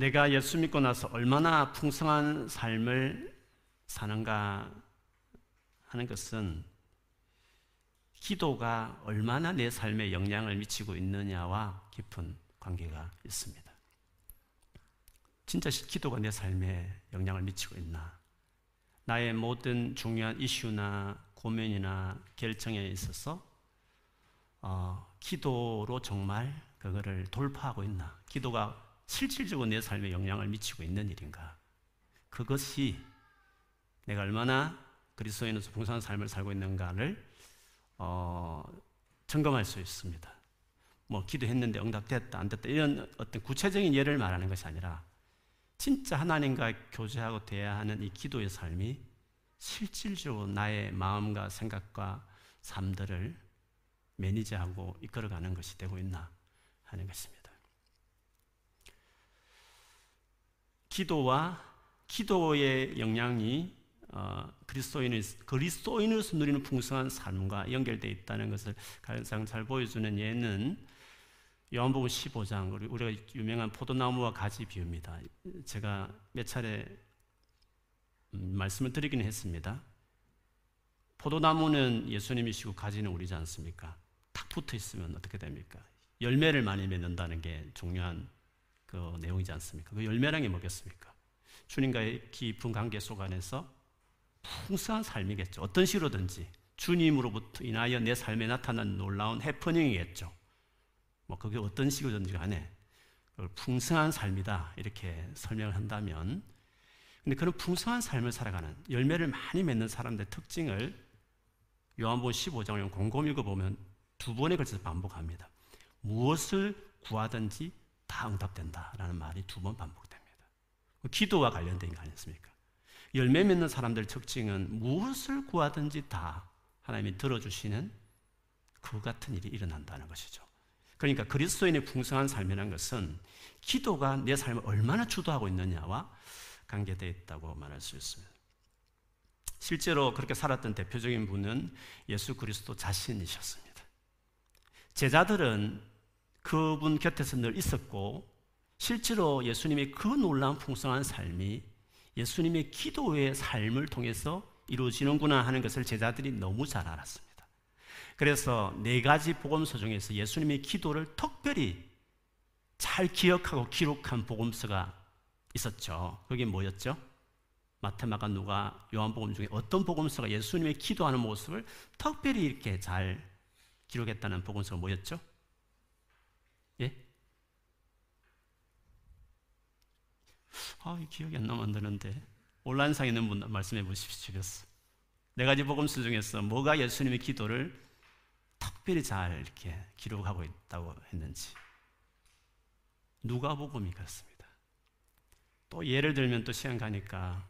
내가 예수 믿고 나서 얼마나 풍성한 삶을 사는가 하는 것은 기도가 얼마나 내 삶에 영향을 미치고 있느냐와 깊은 관계가 있습니다. 진짜 기도가 내 삶에 영향을 미치고 있나? 나의 모든 중요한 이슈나 고민이나 결정에 있어서 어, 기도로 정말 그거를 돌파하고 있나? 기도가 실질적으로 내 삶에 영향을 미치고 있는 일인가? 그것이 내가 얼마나 그리스도인으로서 풍성한 삶을 살고 있는가를 어, 점검할 수 있습니다. 뭐 기도했는데 응답됐다 안 됐다 이런 어떤 구체적인 예를 말하는 것이 아니라 진짜 하나님과 교제하고 대해야 하는 이 기도의 삶이 실질적으로 나의 마음과 생각과 삶들을 매니지하고 이끌어가는 것이 되고 있나 하는 것입니다. 기도와 기도의 영향이 어, 그리스도인의 그리스도인으로서 누리는 풍성한 삶과 연결되어 있다는 것을 가장 잘 보여주는 예는 요한복음 15장 우리가 유명한 포도나무와 가지 비유입니다. 제가 몇 차례 음, 말씀을 드리기는 했습니다. 포도나무는 예수님이시고 가지는 우리지 않습니까? 탁 붙어 있으면 어떻게 됩니까? 열매를 많이 맺는다는 게 중요한 그 내용이지 않습니까? 그 열매랑이 뭐겠습니까? 주님과의 깊은 관계 속 안에서 풍성한 삶이겠죠. 어떤 식으로든지 주님으로부터 인하여 내 삶에 나타난 놀라운 해프닝이겠죠. 뭐 그게 어떤 식으로든지 간에 풍성한 삶이다 이렇게 설명을 한다면 근데 그런 풍성한 삶을 살아가는 열매를 많이 맺는 사람들의 특징을 요한복음 15장을 곰곰이 읽어보면 두 번에 걸쳐서 반복합니다. 무엇을 구하든지 다 응답된다라는 말이 두 번 반복됩니다. 기도와 관련된 거 아니었습니까? 열매 맺는 사람들 특징은 무엇을 구하든지 다 하나님이 들어주시는 그 같은 일이 일어난다는 것이죠. 그러니까 그리스도인의 풍성한 삶이라는 것은 기도가 내 삶을 얼마나 주도하고 있느냐와 관계되어 있다고 말할 수 있습니다. 실제로 그렇게 살았던 대표적인 분은 예수 그리스도 자신이셨습니다. 제자들은 그분 곁에서 늘 있었고 실제로 예수님의 그 놀라운 풍성한 삶이 예수님의 기도의 삶을 통해서 이루어지는구나 하는 것을 제자들이 너무 잘 알았습니다. 그래서 네 가지 복음서 중에서 예수님의 기도를 특별히 잘 기억하고 기록한 복음서가 있었죠. 그게 뭐였죠? 마테마가 누가 요한복음 중에 어떤 복음서가 예수님의 기도하는 모습을 특별히 이렇게 잘 기록했다는 복음서가 뭐였죠? 예? 아, 기억이 안 나면 안 되는데. 온라인상에 있는 분 말씀해 보십시오. 네 가지 복음서 중에서 뭐가 예수님의 기도를 특별히 잘 이렇게 기록하고 있다고 했는지. 누가 복음이 그렇습니다. 또 예를 들면 또 시간 가니까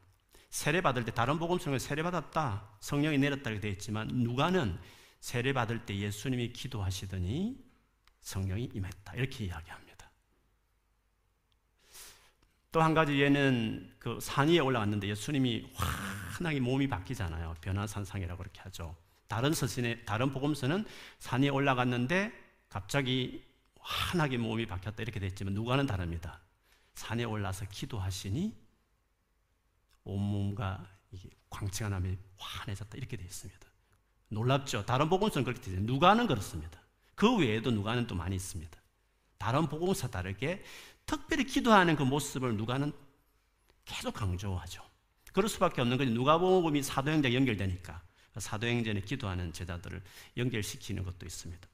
세례 받을 때 다른 복음 중에 세례 받았다 성령이 내렸다 이렇게 되어 있지만 누가는 세례 받을 때 예수님이 기도하시더니 성령이 임했다 이렇게 이야기합니다. 또 한 가지 얘는 그 산 위에 올라갔는데 예수님이 환하게 몸이 바뀌잖아요. 변화산상이라고 그렇게 하죠. 다른 서신에 다른 복음서는 산 위에 올라갔는데 갑자기 환하게 몸이 바뀌었다 이렇게 됐지만 누가는 다릅니다. 산에 올라서 기도하시니 온몸과 광채가 나며 환해졌다 이렇게 되어 있습니다. 놀랍죠? 다른 복음서는 그렇게 되죠. 누가는 그렇습니다. 그 외에도 누가는 또 많이 있습니다. 다른 복음서 다르게 특별히 기도하는 그 모습을 누가는 계속 강조하죠. 그럴 수밖에 없는 것이 누가복음이 사도행전에 연결되니까 사도행전에 기도하는 제자들을 연결시키는 것도 있습니다.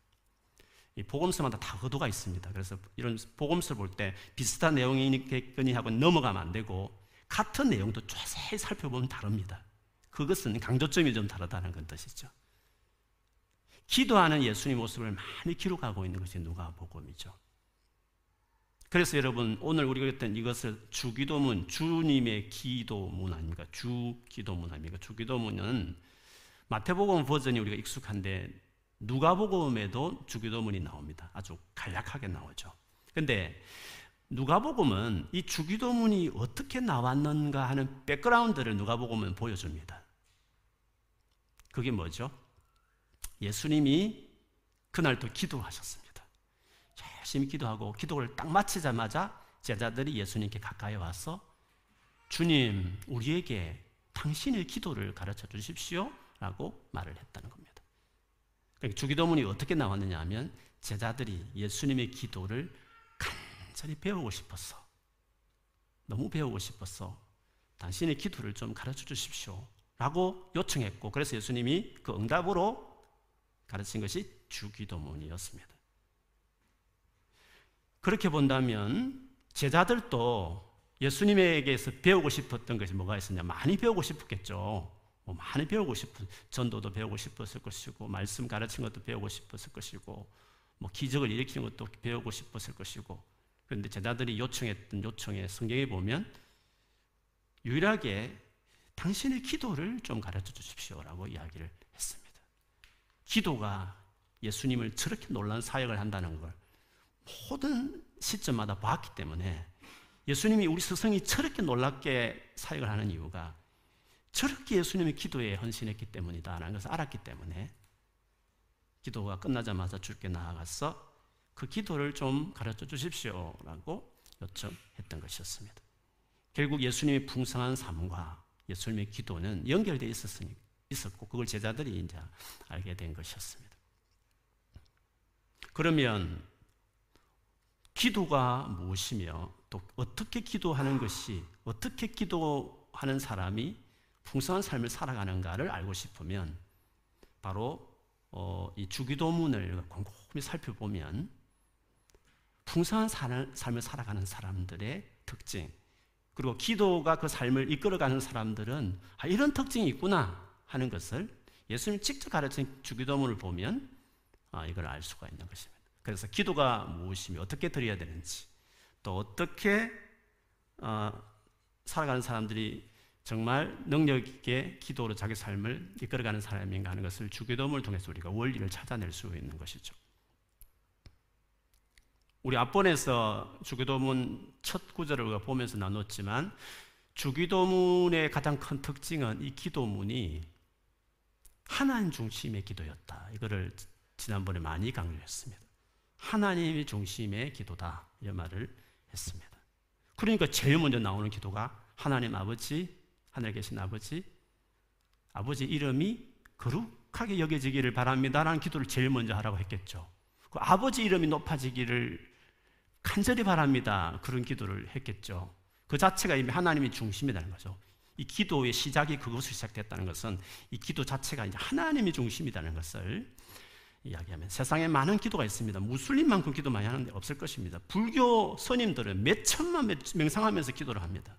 이 복음서마다 다 의도가 있습니다. 그래서 이런 복음서를 볼때 비슷한 내용이겠거니 하고 넘어가면 안 되고 같은 내용도 자세히 살펴보면 다릅니다. 그것은 강조점이 좀 다르다는 건 뜻이죠. 기도하는 예수님 모습을 많이 기록하고 있는 것이 누가복음이죠. 그래서 여러분 오늘 우리가 했던 이것을 주기도문 주님의 기도문 아닙니까? 주기도문 아닙니까? 주기도문은 마태복음 버전이 우리가 익숙한데 누가복음에도 주기도문이 나옵니다. 아주 간략하게 나오죠. 근데 누가복음은 이 주기도문이 어떻게 나왔는가 하는 백그라운드를 누가복음은 보여줍니다. 그게 뭐죠? 예수님이 그날도 기도하셨습니다. 열심히 기도하고 기도를 딱 마치자마자 제자들이 예수님께 가까이 와서 주님, 우리에게 당신의 기도를 가르쳐 주십시오. 라고 말을 했다는 겁니다. 그러니까 주기도문이 어떻게 나왔느냐 하면 제자들이 예수님의 기도를 간절히 배우고 싶었어. 너무 배우고 싶었어. 당신의 기도를 좀 가르쳐 주십시오. 라고 요청했고, 그래서 예수님이 그 응답으로 가르친 것이 주기도문이었습니다. 그렇게 본다면 제자들도 예수님에게서 배우고 싶었던 것이 뭐가 있었냐? 많이 배우고 싶었겠죠. 뭐 많이 배우고 싶은 전도도 배우고 싶었을 것이고 말씀 가르친 것도 배우고 싶었을 것이고 뭐 기적을 일으키는 것도 배우고 싶었을 것이고 그런데 제자들이 요청했던 요청에 성경에 보면 유일하게 당신의 기도를 좀 가르쳐 주십시오라고 이야기를 했습니다. 기도가 예수님을 저렇게 놀란 사역을 한다는 걸 모든 시점마다 봤기 때문에 예수님이 우리 스승이 저렇게 놀랍게 사역을 하는 이유가 저렇게 예수님이 기도에 헌신했기 때문이다라는 것을 알았기 때문에 기도가 끝나자마자 주께 나아가서 그 기도를 좀 가르쳐 주십시오라고 요청했던 것이었습니다. 결국 예수님의 풍성한 삶과 예수님의 기도는 연결되어 있었으니 있었고 그걸 제자들이 이제 알게 된 것이었습니다. 그러면 기도가 무엇이며 또 어떻게 기도하는 것이 어떻게 기도하는 사람이 풍성한 삶을 살아가는가를 알고 싶으면 바로 어, 이 주기도문을 곰곰이 살펴보면 풍성한 삶을 살아가는 사람들의 특징 그리고 기도가 그 삶을 이끌어가는 사람들은 아, 이런 특징이 있구나 하는 것을 예수님 직접 가르친 주기도문을 보면 아, 이걸 알 수가 있는 것입니다. 그래서 기도가 무엇이며 어떻게 드려야 되는지 또 어떻게 어, 살아가는 사람들이 정말 능력 있게 기도로 자기 삶을 이끌어가는 사람인가 하는 것을 주기도문을 통해서 우리가 원리를 찾아낼 수 있는 것이죠. 우리 앞번에서 주기도문 첫 구절을 우리가 보면서 나눴지만 주기도문의 가장 큰 특징은 이 기도문이 하나님 중심의 기도였다. 이거를 지난번에 많이 강조했습니다. 하나님이 중심의 기도다. 이 말을 했습니다. 그러니까 제일 먼저 나오는 기도가 하나님 아버지, 하늘에 계신 아버지, 아버지 이름이 거룩하게 여겨지기를 바랍니다라는 기도를 제일 먼저 하라고 했겠죠. 그 아버지 이름이 높아지기를 간절히 바랍니다. 그런 기도를 했겠죠. 그 자체가 이미 하나님이 중심이라는 거죠. 이 기도의 시작이 그것으로 시작됐다는 것은 이 기도 자체가 이제 하나님이 중심이라는 것을 이야기하면 세상에 많은 기도가 있습니다. 무슬림만큼 기도 많이 하는데 없을 것입니다. 불교 스님들은 몇 천만 명상하면서 기도를 합니다.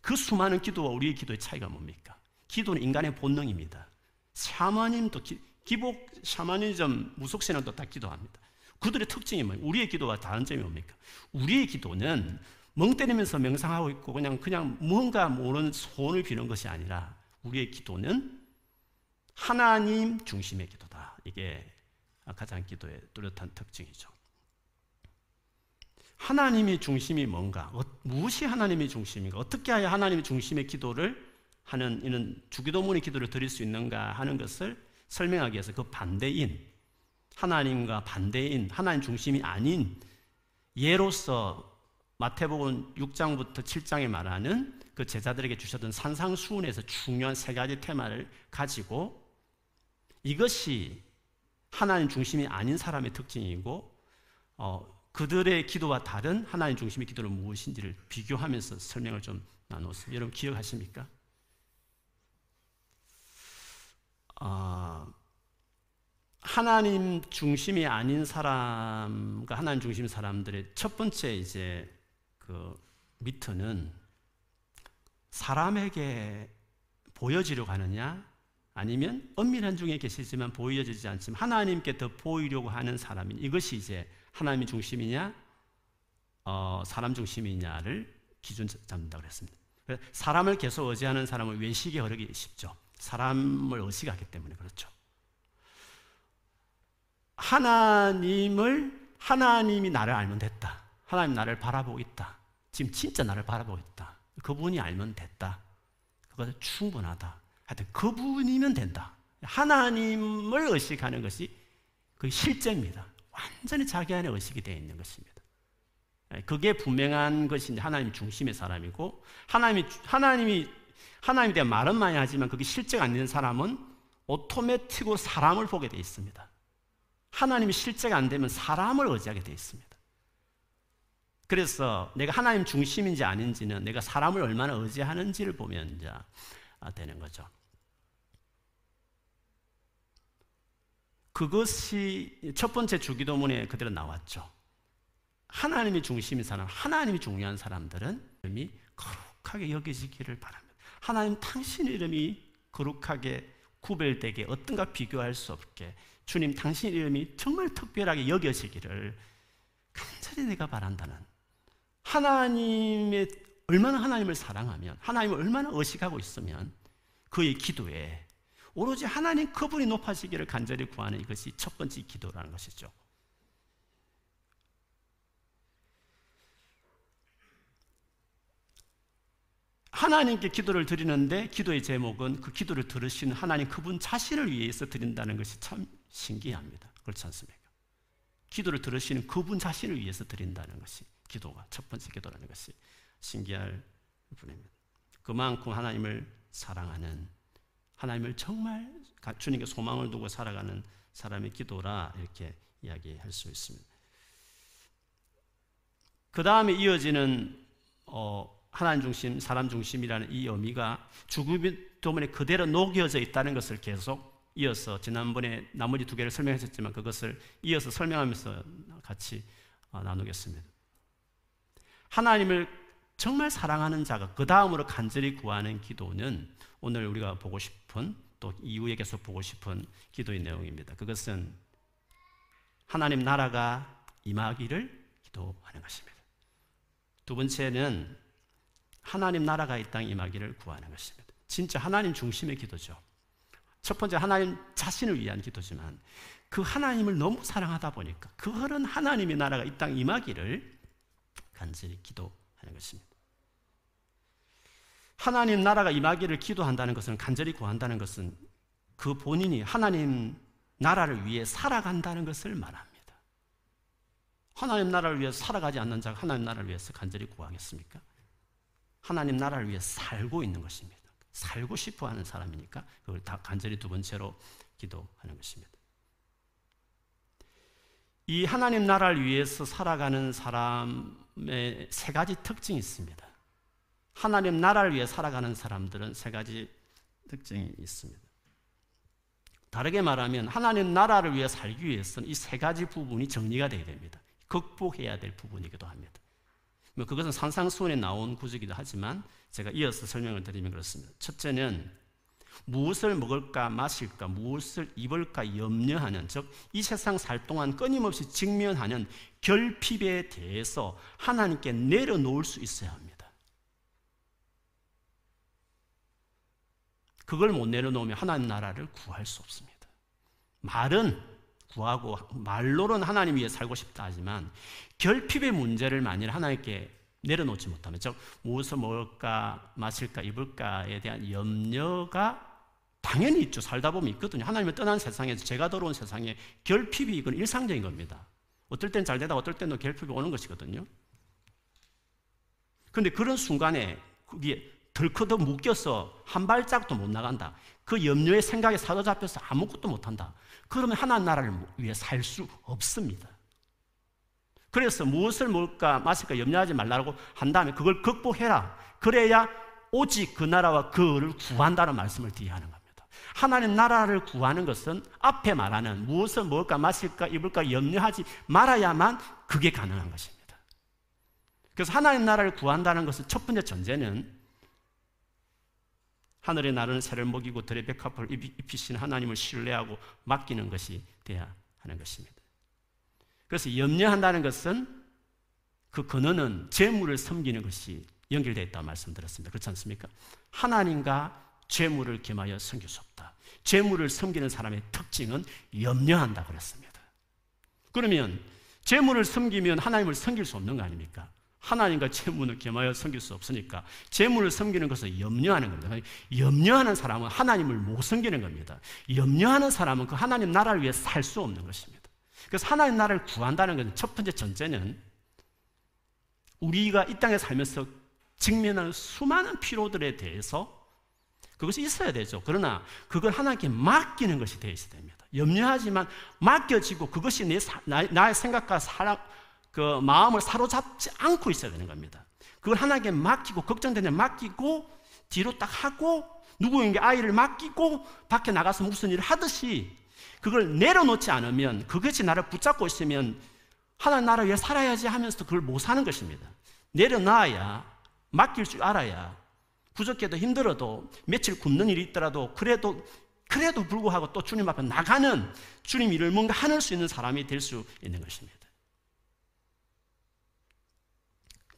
그 수많은 기도와 우리의 기도의 차이가 뭡니까? 기도는 인간의 본능입니다. 샤머님도 기, 기복 샤머니즘 무속신앙도 다 기도합니다. 그들의 특징이 뭐예요? 우리의 기도와 다른 점이 뭡니까? 우리의 기도는 멍 때리면서 명상하고 있고 그냥 그냥 뭔가 모르는 소원을 비는 것이 아니라 우리의 기도는 하나님 중심의 기도다. 이게 가장 기도의 뚜렷한 특징이죠. 하나님이 중심이 뭔가, 어, 무엇이 하나님의 중심인가, 어떻게 해야 하나님의 중심의 기도를 하는 이는 주기도문의 기도를 드릴 수 있는가 하는 것을 설명하기 위해서 그 반대인 하나님과 반대인 하나님 중심이 아닌 예로서 마태복음 6장부터 7장에 말하는 그 제자들에게 주셨던 산상수훈에서 중요한 세 가지 테마를 가지고 이것이 하나님 중심이 아닌 사람의 특징이고 어, 그들의 기도와 다른 하나님 중심의 기도는 무엇인지를 비교하면서 설명을 좀 나눴어요. 여러분 기억하십니까? 어, 하나님 중심이 아닌 사람과 하나님 중심 사람들의 첫 번째 이제 그 미터는 사람에게 보여지려고 하느냐 아니면 엄밀한 중에 계시지만 보여지지 않지만 하나님께 더 보이려고 하는 사람이 이것이 이제 하나님이 중심이냐 어, 사람 중심이냐를 기준 잡는다고 그랬습니다. 사람을 계속 의지하는 사람은 외식에 흐르기 쉽죠. 사람을 의식하기 때문에 그렇죠. 하나님을 하나님이 나를 알면 됐다. 하나님 나를 바라보고 있다. 지금 진짜 나를 바라보고 있다. 그분이 알면 됐다. 그것은 충분하다. 하여튼 그분이면 된다. 하나님을 의식하는 것이 그 실제입니다. 완전히 자기 안에 의식이 되어 있는 것입니다. 예, 그게 분명한 것이 하나님 중심의 사람이고 하나님이 하나님이 하나님에 대한 말은 많이 하지만 그게 실제가 안 되는 사람은 오토매틱으로 사람을 보게 돼 있습니다. 하나님이 실제가 안 되면 사람을 의지하게 돼 있습니다. 그래서 내가 하나님 중심인지 아닌지는 내가 사람을 얼마나 의지하는지를 보면 이제 아, 되는 거죠. 그것이 첫 번째 주기도문에 그대로 나왔죠. 하나님이 중심인 사람, 하나님이 중요한 사람들은 이름이 거룩하게 여겨지기를 바랍니다. 하나님 당신 이름이 거룩하게 구별되게 어떤가 비교할 수 없게 주님 당신 이름이 정말 특별하게 여겨지기를 간절히 내가 바란다는 하나님의 얼마나 하나님을 사랑하면 하나님을 얼마나 의식하고 있으면 그의 기도에 오로지 하나님 그분이 높아지기를 간절히 구하는 이것이 첫 번째 기도라는 것이죠. 하나님께 기도를 드리는데 기도의 제목은 그 기도를 들으시는 하나님 그분 자신을 위해서 드린다는 것이 참 신기합니다. 그렇지 않습니까? 기도를 들으시는 그분 자신을 위해서 드린다는 것이 기도가 첫 번째 기도라는 것이 신기할 뿐입니다. 그만큼 하나님을 사랑하는 하나님을 정말 주님께 소망을 두고 살아가는 사람의 기도라 이렇게 이야기할 수 있습니다. 그 다음에 이어지는 어, 하나님 중심, 사람 중심이라는 이 의미가 죽음의 도문에 그대로 녹여져 있다는 것을 계속 이어서 지난번에 나머지 두 개를 설명했었지만 그것을 이어서 설명하면서 같이 어, 나누겠습니다. 하나님을 정말 사랑하는 자가 그 다음으로 간절히 구하는 기도는 오늘 우리가 보고 싶은 또 이후에 계속 보고 싶은 기도의 내용입니다. 그것은 하나님 나라가 임하기를 기도하는 것입니다. 두 번째는 하나님 나라가 이 땅에 임하기를 구하는 것입니다. 진짜 하나님 중심의 기도죠. 첫 번째 하나님 자신을 위한 기도지만 그 하나님을 너무 사랑하다 보니까 그 흐른 하나님의 나라가 이 땅에 임하기를 간절히 기도하는 것입니다. 하나님 나라가 임하기를 기도한다는 것은 간절히 구한다는 것은 그 본인이 하나님 나라를 위해 살아간다는 것을 말합니다. 하나님 나라를 위해 살아가지 않는 자가 하나님 나라를 위해서 간절히 구하겠습니까? 하나님 나라를 위해 살고 있는 것입니다. 살고 싶어 하는 사람이니까 그걸 다 간절히 두 번째로 기도하는 것입니다. 이 하나님 나라를 위해서 살아가는 사람의 세 가지 특징이 있습니다. 하나님 나라를 위해 살아가는 사람들은 세 가지 특징이 있습니다. 다르게 말하면 하나님 나라를 위해 살기 위해서는 이 세 가지 부분이 정리가 되어야 됩니다. 극복해야 될 부분이기도 합니다. 뭐 그것은 산상수훈에 나온 구절이기도 하지만 제가 이어서 설명을 드리면 그렇습니다. 첫째는 무엇을 먹을까 마실까 무엇을 입을까 염려하는 즉 이 세상 살 동안 끊임없이 직면하는 결핍에 대해서 하나님께 내려놓을 수 있어야 합니다. 그걸 못 내려놓으면 하나님 나라를 구할 수 없습니다. 말은 구하고 말로는 하나님 위해 살고 싶다 하지만 결핍의 문제를 만일 하나님께 내려놓지 못하면 즉 무엇을 먹을까 마실까 입을까에 대한 염려가 당연히 있죠. 살다 보면 있거든요. 하나님을 떠난 세상에서 제가 들어온 세상에 결핍이 이건 일상적인 겁니다. 어떨 땐 잘 되다 어떨 때는 결핍이 오는 것이거든요. 그런데 그런 순간에 그게 덜커덕 묶여서 한 발짝도 못 나간다. 그 염려의 생각에 사로잡혀서 아무것도 못한다. 그러면 하나님 나라를 위해 살 수 없습니다. 그래서 무엇을 먹을까 마실까 염려하지 말라고 한 다음에 그걸 극복해라. 그래야 오직 그 나라와 그를 구한다는 말씀을 뒤에 하는 겁니다. 하나님 나라를 구하는 것은 앞에 말하는 무엇을 먹을까 마실까 입을까 염려하지 말아야만 그게 가능한 것입니다. 그래서 하나님 나라를 구한다는 것은 첫 번째 전제는 하늘의 나르는 새를 먹이고 들의 백합을 입히신 하나님을 신뢰하고 맡기는 것이 돼야 하는 것입니다. 그래서 염려한다는 것은 그 근원은 재물을 섬기는 것이 연결되어 있다고 말씀드렸습니다. 그렇지 않습니까? 하나님과 재물을 겸하여 섬길 수 없다. 재물을 섬기는 사람의 특징은 염려한다 그랬습니다. 그러면 재물을 섬기면 하나님을 섬길 수 없는 거 아닙니까? 하나님과 재물을 겸하여 섬길 수 없으니까 재물을 섬기는 것을 염려하는 겁니다. 염려하는 사람은 하나님을 못 섬기는 겁니다. 염려하는 사람은 그 하나님 나라를 위해 살 수 없는 것입니다. 그래서 하나님 나라를 구한다는 것은 첫 번째 전제는 우리가 이 땅에 살면서 직면하는 수많은 피로들에 대해서 그것이 있어야 되죠. 그러나 그걸 하나님께 맡기는 것이 되어 있어야 됩니다. 염려하지만 맡겨지고 그것이 내 나, 나의 생각과 사랑, 그 마음을 사로잡지 않고 있어야 되는 겁니다. 그걸 하나님께 맡기고 걱정되는 맡기고 뒤로 딱 하고 누구에게 아이를 맡기고 밖에 나가서 무슨 일을 하듯이 그걸 내려놓지 않으면 그것이 나를 붙잡고 있으면 하나님 나라 위해 살아야지 하면서도 그걸 못 사는 것입니다. 내려놔야 맡길 줄 알아야 부족해도 힘들어도 며칠 굶는 일이 있더라도 그래도 그래도 불구하고 또 주님 앞에 나가는 주님 일을 뭔가 하늘 수 있는 사람이 될 수 있는 것입니다.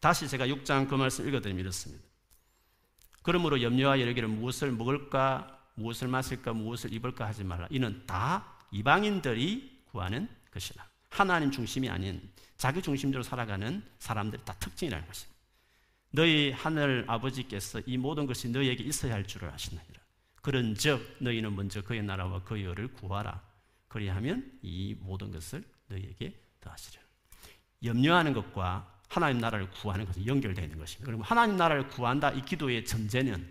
다시 제가 6장 그 말씀 읽어드리면 이렇습니다. 그러므로 염려와 여러기를 무엇을 먹을까, 무엇을 마실까, 무엇을 입을까 하지 말라. 이는 다 이방인들이 구하는 것이다. 하나님 중심이 아닌 자기 중심적으로 살아가는 사람들의 다 특징이라는 것입니다. 너희 하늘 아버지께서 이 모든 것이 너희에게 있어야 할 줄을 아시느니라. 그런즉 너희는 먼저 그의 나라와 그의 의를 구하라. 그리하면 이 모든 것을 너희에게 더하시리라. 염려하는 것과 하나님 나라를 구하는 것이 연결되어 있는 것입니다. 그러면 하나님 나라를 구한다 이 기도의 전제는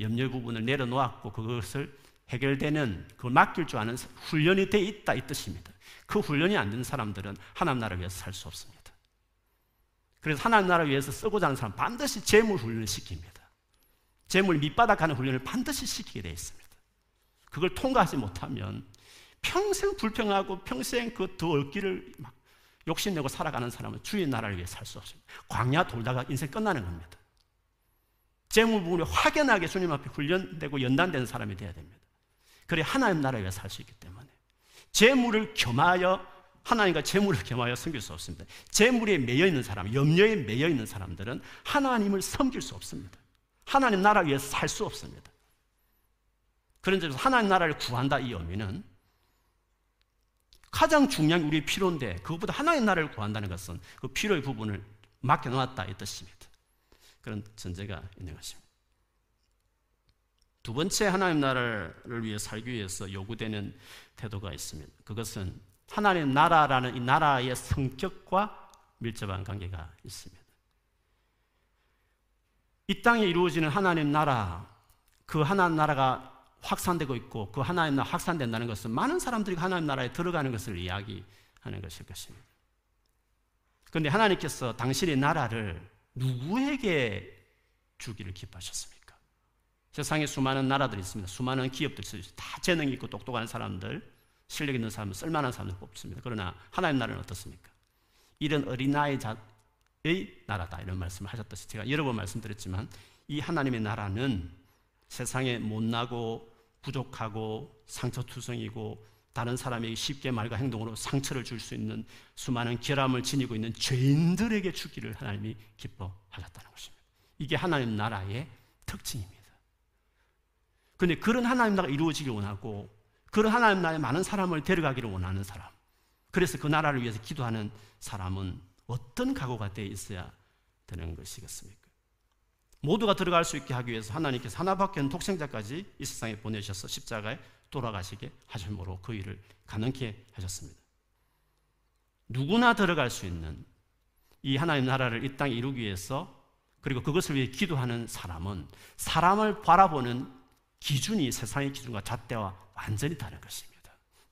염려 부분을 내려놓았고 그것을 해결되는 그걸 맡길 줄 아는 훈련이 되어 있다 이 뜻입니다. 그 훈련이 안 된 사람들은 하나님 나라를 위해서 살 수 없습니다. 그래서 하나님 나라를 위해서 쓰고자 하는 사람 반드시 재물 훈련을 시킵니다. 재물 밑바닥 가는 훈련을 반드시 시키게 되어 있습니다. 그걸 통과하지 못하면 평생 불평하고 평생 그 더 얻기를 막 욕심내고 살아가는 사람은 주의 나라를 위해 살 수 없습니다. 광야 돌다가 인생 끝나는 겁니다. 재물 부분이 확연하게 주님 앞에 훈련되고 연단되는 사람이 되어야 됩니다. 그래 하나님 나라를 위해 살 수 있기 때문에 재물을 겸하여 하나님과 재물을 겸하여 섬길 수 없습니다. 재물에 매여 있는 사람, 염려에 매여 있는 사람들은 하나님을 섬길 수 없습니다. 하나님 나라 위해서 살 수 없습니다. 그런 점에서 하나님 나라를 구한다 이 의미는 가장 중요한 우리의 필요인데 그것보다 하나님 나라를 구한다는 것은 그 필요의 부분을 맡겨놓았다 이 뜻입니다. 그런 전제가 있는 것입니다. 두 번째 하나님 나라를 위해 살기 위해서 요구되는 태도가 있습니다. 그것은 하나님 나라라는 이 나라의 성격과 밀접한 관계가 있습니다. 이 땅에 이루어지는 하나님 나라, 그 하나님 나라가 확산되고 있고 그 하나님 나라 확산된다는 것은 많은 사람들이 하나님 나라에 들어가는 것을 이야기하는 것일 것입니다. 그런데 하나님께서 당신의 나라를 누구에게 주기를 기뻐하셨습니까? 세상에 수많은 나라들이 있습니다. 수많은 기업들이 있습니다. 다 재능 있고 똑똑한 사람들, 실력 있는 사람, 쓸만한 사람들 뽑습니다. 그러나 하나님 나라는 어떻습니까? 이런 어린아이 의 나라다 이런 말씀을 하셨듯이 제가 여러 번 말씀드렸지만 이 하나님의 나라는 세상에 못나고 부족하고 상처투성이고 다른 사람에게 쉽게 말과 행동으로 상처를 줄 수 있는 수많은 결함을 지니고 있는 죄인들에게 주기를 하나님이 기뻐하셨다는 것입니다. 이게 하나님 나라의 특징입니다. 그런데 그런 하나님 나라가 이루어지길 원하고 그런 하나님 나라에 많은 사람을 데려가기를 원하는 사람 그래서 그 나라를 위해서 기도하는 사람은 어떤 각오가 되어 있어야 되는 것이겠습니까? 모두가 들어갈 수 있게 하기 위해서 하나님께서 하나밖에 없는 독생자까지 이 세상에 보내셔서 십자가에 돌아가시게 하심으로 그 일을 가능케 하셨습니다. 누구나 들어갈 수 있는 이 하나님 나라를 이 땅에 이루기 위해서 그리고 그것을 위해 기도하는 사람은 사람을 바라보는 기준이 세상의 기준과 잣대와 완전히 다른 것입니다.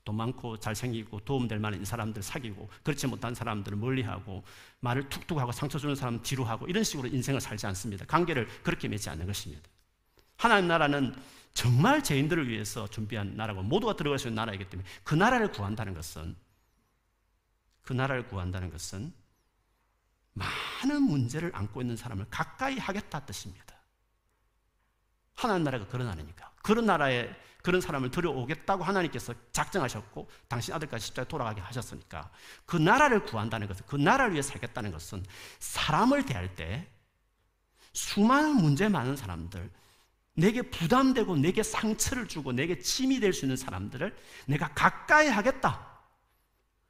돈 많고 잘생기고 도움될 만한 사람들 사귀고 그렇지 못한 사람들을 멀리하고 말을 툭툭 하고 상처 주는 사람 뒤로 하고 이런 식으로 인생을 살지 않습니다. 관계를 그렇게 맺지 않는 것입니다. 하나님 나라는 정말 죄인들을 위해서 준비한 나라고 모두가 들어갈 수 있는 나라이기 때문에 그 나라를 구한다는 것은 그 나라를 구한다는 것은 많은 문제를 안고 있는 사람을 가까이 하겠다 뜻입니다. 하나님 나라가 그런 나라니까. 그런 나라에 그런 사람을 들여오겠다고 하나님께서 작정하셨고 당신 아들까지 십자가에 돌아가게 하셨으니까 그 나라를 구한다는 것은 그 나라를 위해 살겠다는 것은 사람을 대할 때 수많은 문제 많은 사람들 내게 부담되고 내게 상처를 주고 내게 침이 될 수 있는 사람들을 내가 가까이 하겠다.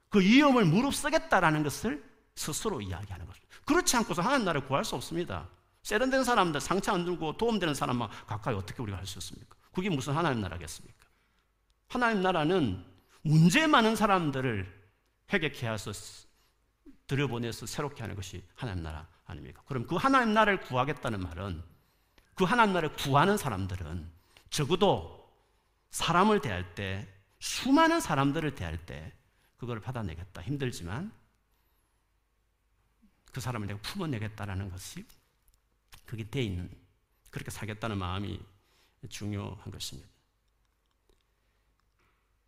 그 위험을 무릅쓰겠다라는 것을 스스로 이야기하는 거죠. 그렇지 않고서 하나님 나라를 구할 수 없습니다. 세련된 사람들, 상처 안 들고 도움되는 사람만 가까이 어떻게 우리가 할 수 있습니까? 그게 무슨 하나님 나라겠습니까? 하나님 나라는 문제 많은 사람들을 회개케 해서 들여보내서 새롭게 하는 것이 하나님 나라 아닙니까? 그럼 그 하나님 나라를 구하겠다는 말은 그 하나님 나라를 구하는 사람들은 적어도 사람을 대할 때 수많은 사람들을 대할 때 그걸 받아내겠다. 힘들지만 그 사람을 내가 품어내겠다라는 것이 그게 돼 있는 그렇게 살겠다는 마음이 중요한 것입니다.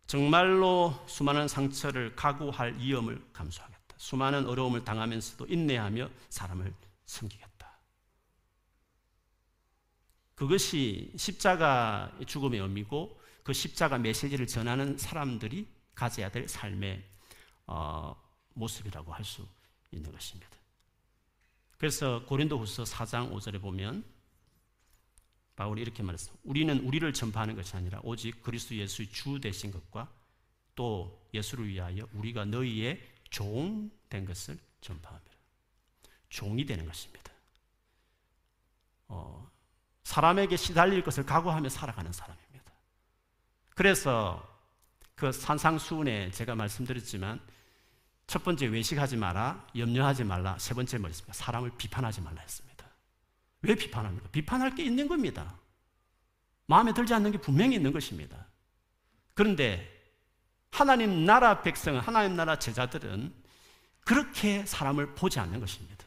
정말로 수많은 상처를 각오할 위험을 감수하겠다. 수많은 어려움을 당하면서도 인내하며 사람을 섬기겠다. 그것이 십자가 죽음의 의미고 그 십자가 메시지를 전하는 사람들이 가져야 될 삶의 어, 모습이라고 할 수 있는 것입니다. 그래서 고린도후서 4장 5절에 보면 바울이 이렇게 말했어. 우리는 우리를 전파하는 것이 아니라 오직 그리스도 예수의 주 되신 것과 또 예수를 위하여 우리가 너희의 종 된 것을 전파합니다. 종이 되는 것입니다. 어, 사람에게 시달릴 것을 각오하며 살아가는 사람입니다. 그래서 그 산상수훈에 제가 말씀드렸지만 첫 번째 외식하지 마라, 염려하지 말라, 세 번째 뭐였습니까? 사람을 비판하지 말라 했습니다. 왜 비판합니까? 비판할 게 있는 겁니다. 마음에 들지 않는 게 분명히 있는 것입니다. 그런데 하나님 나라 백성은, 하나님 나라 제자들은 그렇게 사람을 보지 않는 것입니다.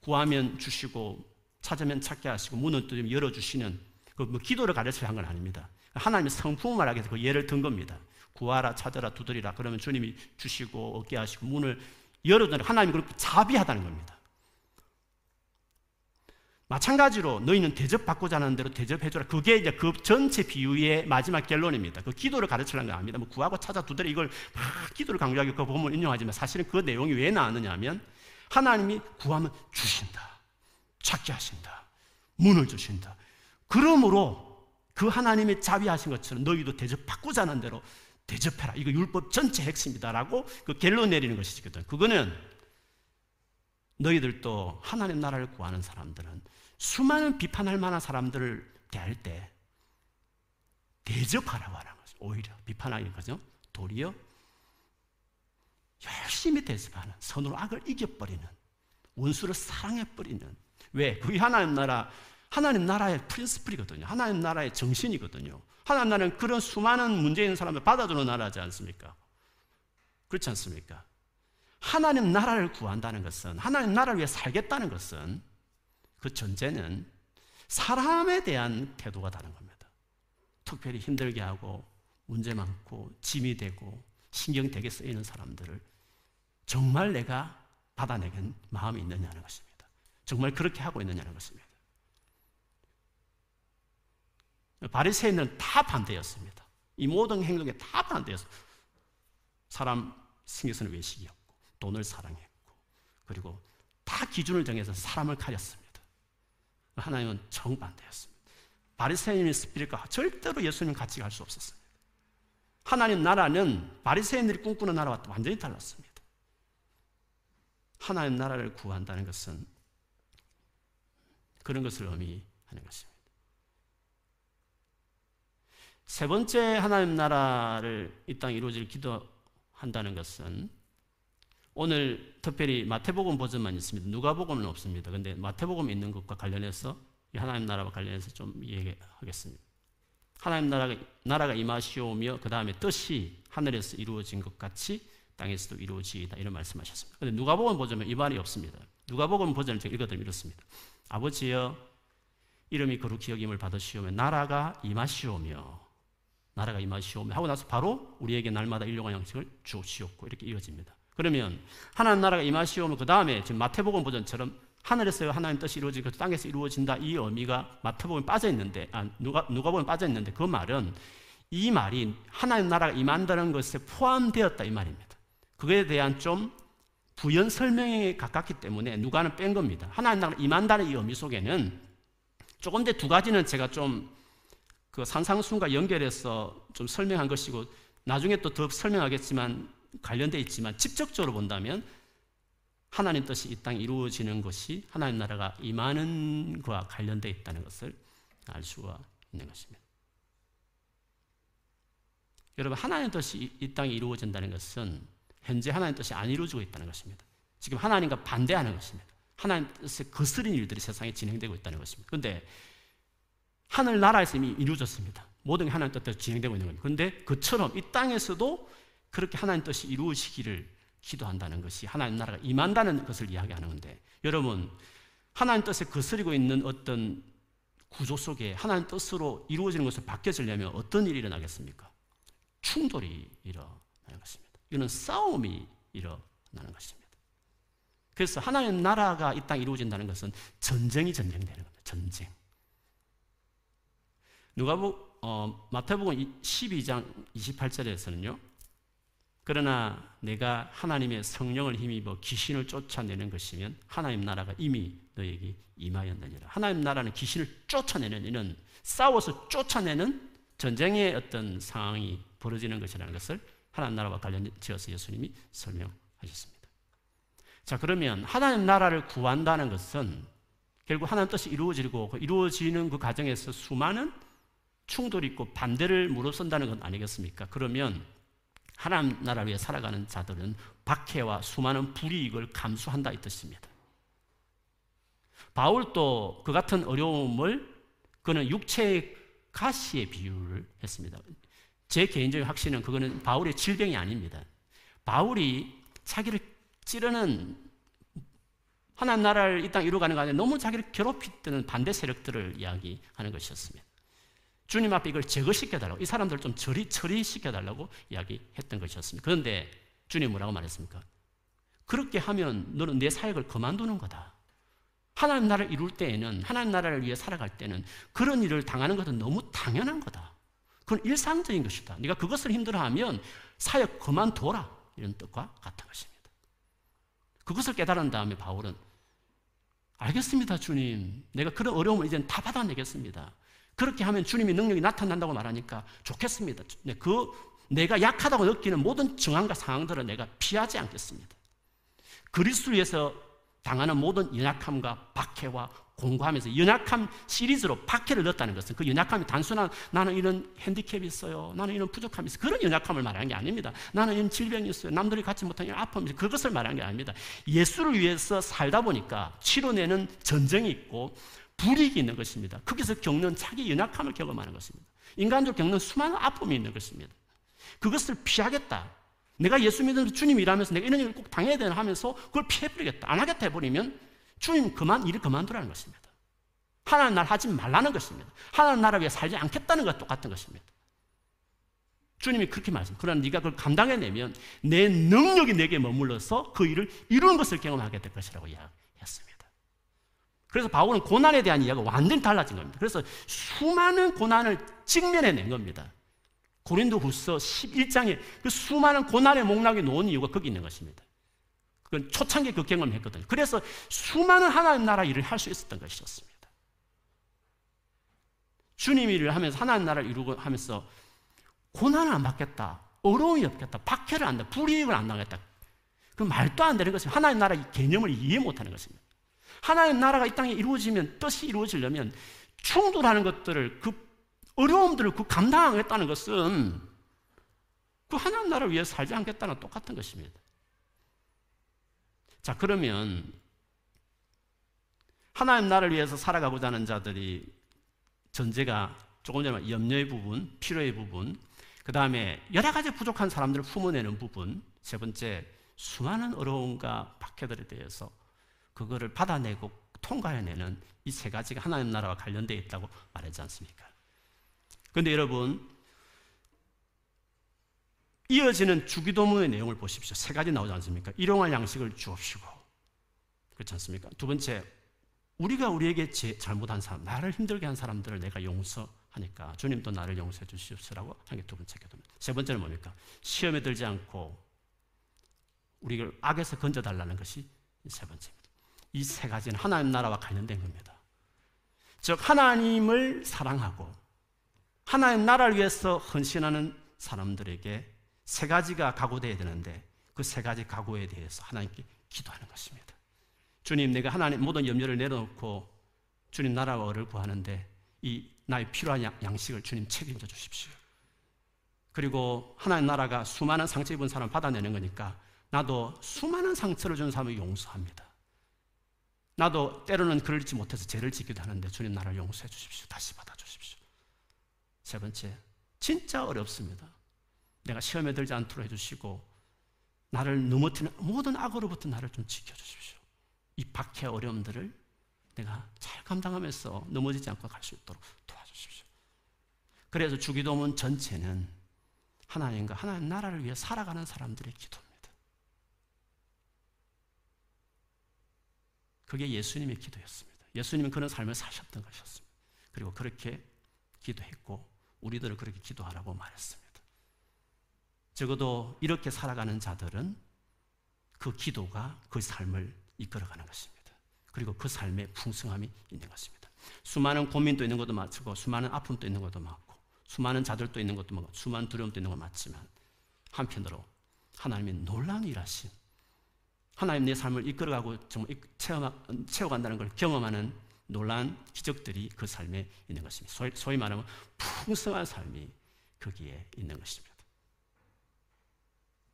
구하면 주시고, 찾으면 찾게 하시고, 문을 또 열어주시는 그 뭐 기도를 가르쳐 한건 아닙니다. 하나님의 성품을 말하기 위해서 그 예를 든 겁니다. 구하라, 찾으라, 두드리라. 그러면 주님이 주시고, 얻게 하시고, 문을 열어주는 하나님이 그렇게 자비하다는 겁니다. 마찬가지로 너희는 대접받고자 하는 대로 대접해줘라. 그게 이제 그 전체 비유의 마지막 결론입니다. 그 기도를 가르치는 거 아닙니다. 뭐 구하고 찾아 두드려 이걸 막 기도를 강조하기 그 본문 인용하지만 사실은 그 내용이 왜 나왔느냐 하면 하나님이 구하면 주신다. 찾게 하신다. 문을 주신다. 그러므로 그 하나님의 자비하신 것처럼 너희도 대접받고자 하는 대로 대접해라. 이거 율법 전체 핵심이다라고 그 결론 내리는 것이거든. 그거는 너희들도 하나님 나라를 구하는 사람들은 수많은 비판할 만한 사람들을 대할 때 대접하라고 하는 거죠. 오히려 비판하기 거죠. 도리어 열심히 대접하는 선으로 악을 이겨버리는 원수를 사랑해버리는 왜? 그게 하나님 나라 하나님 나라의 프린스플이거든요. 하나님 나라의 정신이거든요. 하나님 나라는 그런 수많은 문제 있는 사람을 받아주는 나라지 않습니까? 그렇지 않습니까? 하나님 나라를 구한다는 것은 하나님 나라를 위해 살겠다는 것은 그 전제는 사람에 대한 태도가 다른 겁니다. 특별히 힘들게 하고 문제 많고 짐이 되고 신경 되게 쓰이는 사람들을 정말 내가 받아내는 마음이 있느냐는 것입니다. 정말 그렇게 하고 있느냐는 것입니다. 바리새인은 다 반대였습니다. 이 모든 행동에 다 반대였어요. 사람 신경 쓰는 외식이었고 돈을 사랑했고 그리고 다 기준을 정해서 사람을 가렸습니다. 하나님은 정반대였습니다. 바리새인의 스피릿과 절대로 예수님 같이 갈 수 없었어요. 하나님 나라는 바리새인들이 꿈꾸는 나라와 완전히 달랐습니다. 하나님 나라를 구한다는 것은 그런 것을 의미하는 것입니다. 세 번째 하나님 나라를 이 땅에 이루어질 기도한다는 것은 오늘 특별히 마태복음 버전만 있습니다. 누가복음은 없습니다. 근데 마태복음 있는 것과 관련해서 하나님 나라와 관련해서 좀 얘기하겠습니다. 하나님 나라가, 나라가 임하시오며 그 다음에 뜻이 하늘에서 이루어진 것 같이 땅에서도 이루어지이다 이런 말씀하셨습니다. 근데 누가복음 버전은 이 말이 없습니다. 누가복음 버전을 제가 읽어드리면 이렇습니다. 아버지여 이름이 거룩히 여김을 받으시오며 나라가 임하시오며 나라가 임하시오며 하고 나서 바로 우리에게 날마다 일용할 양식을 주시옵고 이렇게 이어집니다. 그러면 하나님 나라가 임하시오면 그 다음에 지금 마태복음 버전처럼 하늘에서 하나님 뜻이 이루어지고 땅에서 이루어진다 이 의미가 마태복음에 빠져 있는데 아, 누가 누가 보면 빠져 있는데 그 말은 이 말이 하나님 나라가 임한다는 것에 포함되었다 이 말입니다. 그에 대한 좀 부연 설명에 가깝기 때문에 누가는 뺀 겁니다. 하나님 나라가 임한다는 이 의미 속에는 조금 더 두 가지는 제가 좀 그 산상순과 연결해서 좀 설명한 것이고 나중에 또 더 설명하겠지만 관련되어 있지만 직접적으로 본다면 하나님 뜻이 이 땅에 이루어지는 것이 하나님 나라가 임하는 것과 관련되어 있다는 것을 알 수가 있는 것입니다. 여러분 하나님 뜻이 이 땅에 이루어진다는 것은 현재 하나님 뜻이 안 이루어지고 있다는 것입니다. 지금 하나님과 반대하는 것입니다. 하나님 뜻에 거스린 일들이 세상에 진행되고 있다는 것입니다. 그런데 하늘 나라에서 이미 이루어졌습니다. 모든 게 하나님 뜻대로 진행되고 있는 겁니다. 그런데 그처럼 이 땅에서도 그렇게 하나님 뜻이 이루어지기를 기도한다는 것이 하나님 나라가 임한다는 것을 이야기하는 건데 여러분 하나님 뜻에 거스리고 있는 어떤 구조 속에 하나님 뜻으로 이루어지는 것을 바뀌어지려면 어떤 일이 일어나겠습니까? 충돌이 일어나는 것입니다. 이거는 싸움이 일어나는 것입니다. 그래서 하나님 나라가 이 땅에 이루어진다는 것은 전쟁이 전쟁되는 겁니다. 전쟁. 누가복 어, 마태복음 12장 28절에서는요. 그러나 내가 하나님의 성령을 힘입어 귀신을 쫓아내는 것이면 하나님 나라가 이미 너에게 임하였느니라. 하나님 나라는 귀신을 쫓아내는 이는 싸워서 쫓아내는 전쟁의 어떤 상황이 벌어지는 것이라는 것을 하나님 나라와 관련지어서 예수님이 설명하셨습니다. 자, 그러면 하나님 나라를 구한다는 것은 결국 하나님 뜻이 이루어지고 그 이루어지는 그 과정에서 수많은 충돌이 있고 반대를 무릅쓴다는 건 아니겠습니까? 그러면 하나님 나라 위해 살아가는 자들은 박해와 수많은 불이익을 감수한다 이 뜻입니다. 바울도 그 같은 어려움을 그는 육체의 가시에 비유를 했습니다. 제 개인적인 확신은 그거는 바울의 질병이 아닙니다. 바울이 자기를 찌르는 하나님 나라를 이 땅 이루어가는 가운데 너무 자기를 괴롭히는 반대 세력들을 이야기하는 것이었습니다. 주님 앞에 이걸 제거시켜달라고, 이 사람들을 좀 처리, 처리시켜달라고 이야기했던 것이었습니다. 그런데 주님 뭐라고 말했습니까? 그렇게 하면 너는 내 사역을 그만두는 거다. 하나님 나라를 이룰 때에는, 하나님 나라를 위해 살아갈 때는 그런 일을 당하는 것은 너무 당연한 거다. 그건 일상적인 것이다. 네가 그것을 힘들어하면 사역 그만둬라. 이런 뜻과 같은 것입니다. 그것을 깨달은 다음에 바울은 알겠습니다, 주님. 내가 그런 어려움을 이제 다 받아내겠습니다. 그렇게 하면 주님의 능력이 나타난다고 말하니까 좋겠습니다. 네, 그 내가 약하다고 느끼는 모든 정황과 상황들을 내가 피하지 않겠습니다. 그리스도 위해서 당하는 모든 연약함과 박해와 공부하면서 연약함 시리즈로 박해를 넣었다는 것은 그 연약함이 단순한 나는 이런 핸디캡이 있어요. 나는 이런 부족함이 있어요. 그런 연약함을 말하는 게 아닙니다. 나는 이런 질병이 있어요. 남들이 갖지 못한 이런 아픔이 있어요. 그것을 말하는 게 아닙니다. 예수를 위해서 살다 보니까 치료내는 전쟁이 있고 불이익이 있는 것입니다. 거기서 겪는 자기 연약함을 경험하는 것입니다. 인간적으로 겪는 수많은 아픔이 있는 것입니다. 그것을 피하겠다. 내가 예수 믿으면서 주님 일하면서 내가 이런 일을 꼭 당해야 되나 하면서 그걸 피해버리겠다. 안 하겠다 해버리면 주님 그만, 일을 그만두라는 것입니다. 하나님 날 하지 말라는 것입니다. 하나님 나라 위해 살지 않겠다는 것 똑같은 것입니다. 주님이 그렇게 말씀합니다. 그러나 네가 그걸 감당해내면 내 능력이 내게 머물러서 그 일을 이루는 것을 경험하게 될 것이라고 이야기했습니다. 그래서 바울은 고난에 대한 이야기가 완전히 달라진 겁니다. 그래서 수많은 고난을 직면해낸 겁니다. 고린도 후서 11장에 그 수많은 고난의 목락이 놓은 이유가 거기 있는 것입니다. 그건 초창기 그 경험을 했거든요. 그래서 수많은 하나님 나라 일을 할 수 있었던 것이었습니다. 주님 일을 하면서 하나님 나라를 이루고 하면서 고난을 안 받겠다. 어려움이 없겠다. 박해를 안 당다. 불이익을 안 당하겠다. 그 말도 안 되는 것입니다. 하나님 나라의 개념을 이해 못하는 것입니다. 하나님 나라가 이 땅에 이루어지면 뜻이 이루어지려면 충돌하는 것들을 그 어려움들을 그 감당하겠다는 것은 그 하나님 나라를 위해 살지 않겠다는 똑같은 것입니다. 자, 그러면 하나님 나라를 위해서 살아가고자 하는 자들이 전제가 조금 전에 염려의 부분, 필요의 부분, 그 다음에 여러 가지 부족한 사람들을 품어내는 부분, 세 번째 수많은 어려움과 박해들에 대해서 그거를 받아내고 통과해내는 이 세 가지가 하나님 나라와 관련되어 있다고 말하지 않습니까? 그런데 여러분, 이어지는 주기도문의 내용을 보십시오. 세 가지 나오지 않습니까? 일용할 양식을 주옵시고. 그렇지 않습니까? 두 번째, 우리가 우리에게 제, 잘못한 사람, 나를 힘들게 한 사람들을 내가 용서하니까 주님도 나를 용서해 주시옵소라고 하는 게 두 번째 기도입니다. 세 번째는 뭡니까? 시험에 들지 않고 우리를 악에서 건져달라는 것이 세 번째입니다. 이 세 가지는 하나님 나라와 관련된 겁니다. 즉, 하나님을 사랑하고 하나님 나라를 위해서 헌신하는 사람들에게 세 가지가 각오되어야 되는데 그 세 가지 각오에 대해서 하나님께 기도하는 것입니다. 주님, 내가 하나님 모든 염려를 내려놓고 주님 나라와 어를 구하는데 이 나의 필요한 양식을 주님 책임져 주십시오. 그리고 하나님 나라가 수많은 상처 입은 사람 받아내는 거니까 나도 수많은 상처를 주는 사람을 용서합니다. 나도 때로는 그러지 못해서 죄를 짓기도 하는데 주님 나를 용서해 주십시오. 다시 받아 주십시오. 세 번째, 진짜 어렵습니다. 내가 시험에 들지 않도록 해주시고 나를 넘어뜨리는 모든 악으로부터 나를 좀 지켜주십시오. 이 박해 어려움들을 내가 잘 감당하면서 넘어지지 않고 갈 수 있도록 도와주십시오. 그래서 주기도문 전체는 하나님과 하나님 나라를 위해 살아가는 사람들의 기도입니다. 그게 예수님의 기도였습니다. 예수님은 그런 삶을 사셨던 것이었습니다. 그리고 그렇게 기도했고 우리들을 그렇게 기도하라고 말했습니다. 적어도 이렇게 살아가는 자들은 그 기도가 그 삶을 이끌어가는 것입니다. 그리고 그 삶에 풍성함이 있는 것입니다. 수많은 고민도 있는 것도 맞고, 수많은 아픔도 있는 것도 맞고, 수많은 자들도 있는 것도 맞고, 수많은 두려움도 있는 것 맞지만, 한편으로 하나님의 놀라운 일하심, 하나님 내 삶을 이끌어가고 정말 채워간다는 걸 경험하는 놀라운 기적들이 그 삶에 있는 것입니다. 소위, 소위 말하면 풍성한 삶이 거기에 있는 것입니다.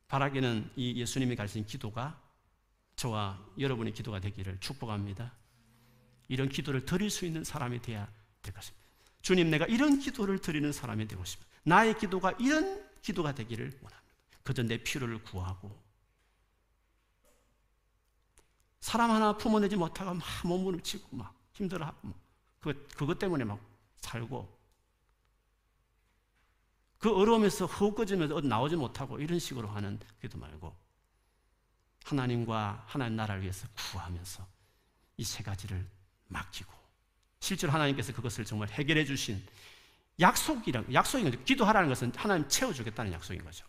바라기는 이 예수님이 가르친 기도가 저와 여러분의 기도가 되기를 축복합니다. 이런 기도를 드릴 수 있는 사람이 되어야 될 것입니다. 주님, 내가 이런 기도를 드리는 사람이 되고 싶습니다. 나의 기도가 이런 기도가 되기를 원합니다. 그저 내 필요를 구하고 사람 하나 품어내지 못하고 막 몸부림 치고 막 힘들어하고 그, 그것 때문에 막 살고 그 어려움에서 헛거지면서 나오지 못하고 이런 식으로 하는 기도 말고 하나님과 하나님 나라를 위해서 구하면서 이 세 가지를 맡기고 실제로 하나님께서 그것을 정말 해결해 주신 약속이란 약속인 거죠. 기도하라는 것은 하나님 채워주겠다는 약속인 거죠.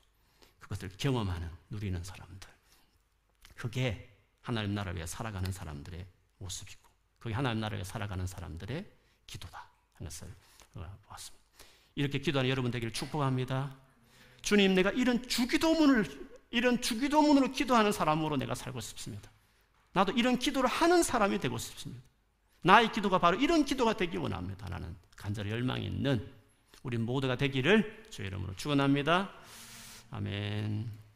그것을 경험하는 누리는 사람들. 그게 하나님 나라를 위해 살아가는 사람들의 모습이고, 그게 하나님 나라를 위해 살아가는 사람들의 기도다 하는 것을 보았습니다. 이렇게 기도하는 여러분 되기를 축복합니다. 주님, 내가 이런 주기도문을 이런 주기도문으로 기도하는 사람으로 내가 살고 싶습니다. 나도 이런 기도를 하는 사람이 되고 싶습니다. 나의 기도가 바로 이런 기도가 되기 원합니다. 라는 간절히 열망이 있는 우리 모두가 되기를 주의 이름으로 축원합니다. 아멘.